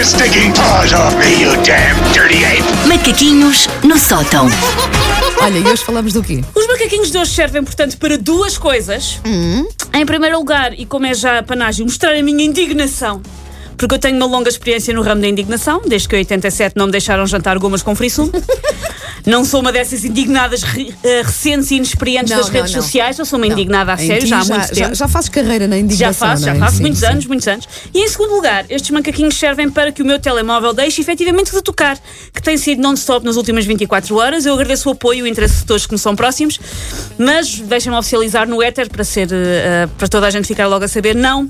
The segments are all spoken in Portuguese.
your stinking paws off me, you damn dirty ape! Macaquinhos no sótão. Olha, e hoje falamos do quê? Os macaquinhos de hoje servem, portanto, para duas coisas. Em primeiro lugar, e como é já panagem, mostrar a minha indignação. Porque eu tenho uma longa experiência no ramo da indignação, desde que em 87 não me deixaram jantar gomas com frisum. Não sou uma dessas indignadas re- eh, recentes e inexperientes Não, das não, redes não. sociais. Eu sou uma indignada a sério, já há muito já, tempo. já fazes carreira na indignação. Já faço, já é? faço, Sim, muitos sim. anos, muitos anos. E em segundo lugar, estes macaquinhos servem para que o meu telemóvel deixe efetivamente de tocar, que tem sido non-stop nas últimas 24 horas. Eu agradeço o apoio e o interesse de todos que me são próximos, mas deixem-me oficializar no éter para, ser, eh, para toda a gente ficar logo a saber: não,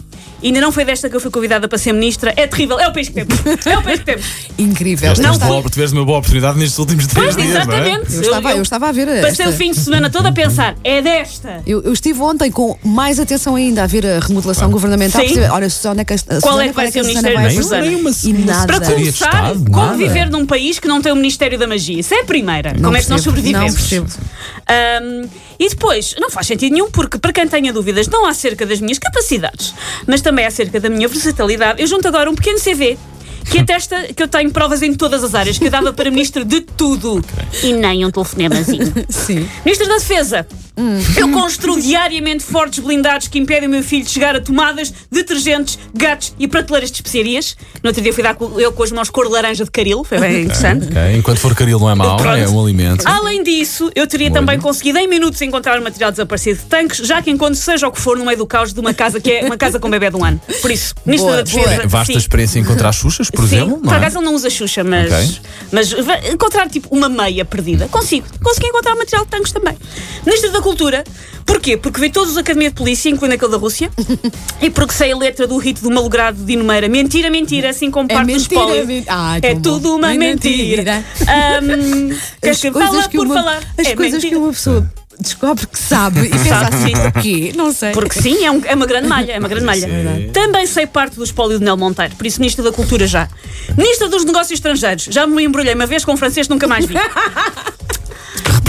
ainda não foi desta que eu fui convidada para ser ministra. É terrível, é o país que temos. É o país que temos. Incrível. Não, boa- tiveste uma boa oportunidade nestes últimos três Pois, dias, não é? exatamente. eu, estava, eu estava a ver Passei esta. o fim de semana todo a pensar: é desta. Eu, eu estive ontem com mais atenção ainda a ver a remodelação governamental. Sim. Olha, Susana, que a, a Qual Susana, é que vai ser o Ministério da? Susana? E nada. Para começar, como viver num país que não tem o Ministério da Magia? Isso é a primeira. como é que nós sobrevivemos? Não percebo. Ahm, e depois, não faz sentido nenhum, porque para quem tenha dúvidas, não acerca das minhas capacidades, mas também acerca da minha versatilidade, eu junto agora um pequeno CV. Que atesta que eu tenho provas em todas as áreas, que eu dava para ministro de tudo. E nem um telefonemazinho. Sim. Ministro da Defesa, eu construo diariamente fortes blindados que impedem o meu filho de chegar a tomadas, detergentes, gatos e prateleiras de especiarias. No outro dia fui dar com ele com as mãos cor laranja de caril, foi bem interessante. Ok, Enquanto for caril não é mau, Pronto. é um alimento. Além disso, eu teria também conseguido em minutos encontrar material desaparecido de tanques, já que encontro seja o que for no meio do caos de uma casa que é uma casa com bebê de um ano. Por isso, Ministro Boa, da Defesa. boa. Vasta sim. experiência em encontrar xuxas, por Sim, exemplo, por é? acaso ele não usa Xuxa, mas, Ok. mas encontrar tipo uma meia perdida. Consigo. Consegui encontrar material de tanques também. Ministro da Cultura, porquê? Porque vi todos os Academia de Polícia, incluindo aquele da Rússia, e porque sei a letra do rito do malogrado de Dino Meira. Mentira, mentira, assim como É parte do mentira, men- Ai, é tão bom. tudo uma É mentira. mentira. Quer As que coisas fala que por uma, falar. as é coisas mentira. que uma pessoa descobre que sabe e pensa assim, sim. o quê? Não sei. Porque sim, é, um- é uma grande malha, é uma grande malha. Sim. Também sei parte do espólio de Nel Monteiro, por isso Ministro da Cultura já. Ministro dos Negócios Estrangeiros, já me embrulhei uma vez com um francês nunca mais vi.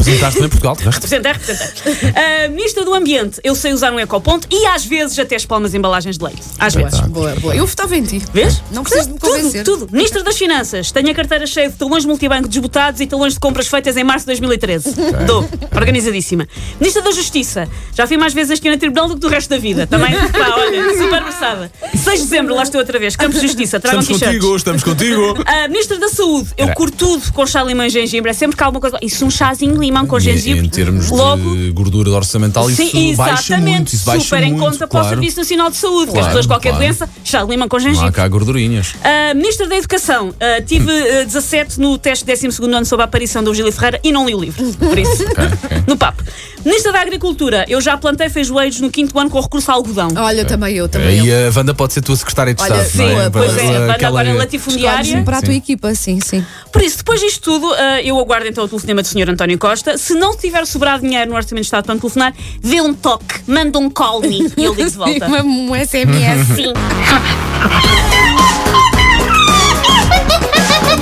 Representaste também Portugal, de resto. Representei, representei. Ah, Ministro do Ambiente, eu sei usar um ecoponto e às vezes até espalmo as embalagens de leite. Às vezes. Boa, boa. Eu votava em ti. Vês? Não precisas de me convencer. Tudo, tudo. Ministro das Finanças, tenho a carteira cheia de talões multibanco desbotados e talões de compras feitas em março de 2013. Dou. Organizadíssima. Ministro da Justiça, já fui mais vezes este ano a tribunal do que do resto da vida. Também, pá, olha, super versada. 6 de dezembro, lá estou outra vez. Campos de Justiça, tragam Estamos contigo, estamos contigo. Ah, Ministro da Saúde, eu curto tudo com chá, limão e gengibre. É sempre que há alguma coisa. Isso, um chazinho de limão com Em, gengibre. em termos logo, de gordura orçamental, isso Sim, baixa exatamente. muito. Isso baixa super em muito, conta para o claro. Serviço Nacional de Saúde. que as Claro, pessoas, qualquer claro. doença, chá, limão com Não há gengibre. cá gordurinhas. Uh, Ministro da Educação, uh, tive uh, 17 no teste de 12 ano sobre a aparição do Virgílio Ferreira e não li o livro, por isso, ok. no papo. Ministro da Agricultura, eu já plantei feijoeiros no quinto ano com recurso a algodão. Olha, também eu, também Aí eu. a Wanda pode ser tua secretária de Olha, Estado, sim, não é? pois é, a Wanda aquela- agora é latifundiária. para a tua equipa, sim, sim. Por isso, depois disto tudo, uh, eu aguardo então o telefonema do Sr. António Costa. Se não tiver sobrado dinheiro no Orçamento de Estado para me telefonar, dê um toque, manda um call me e eu ligo de volta. Um SMS. Sim.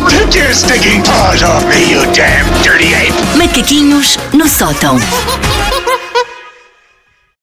Take your stinking paws off me, you damn dirty ape! Macaquinhos no sótão.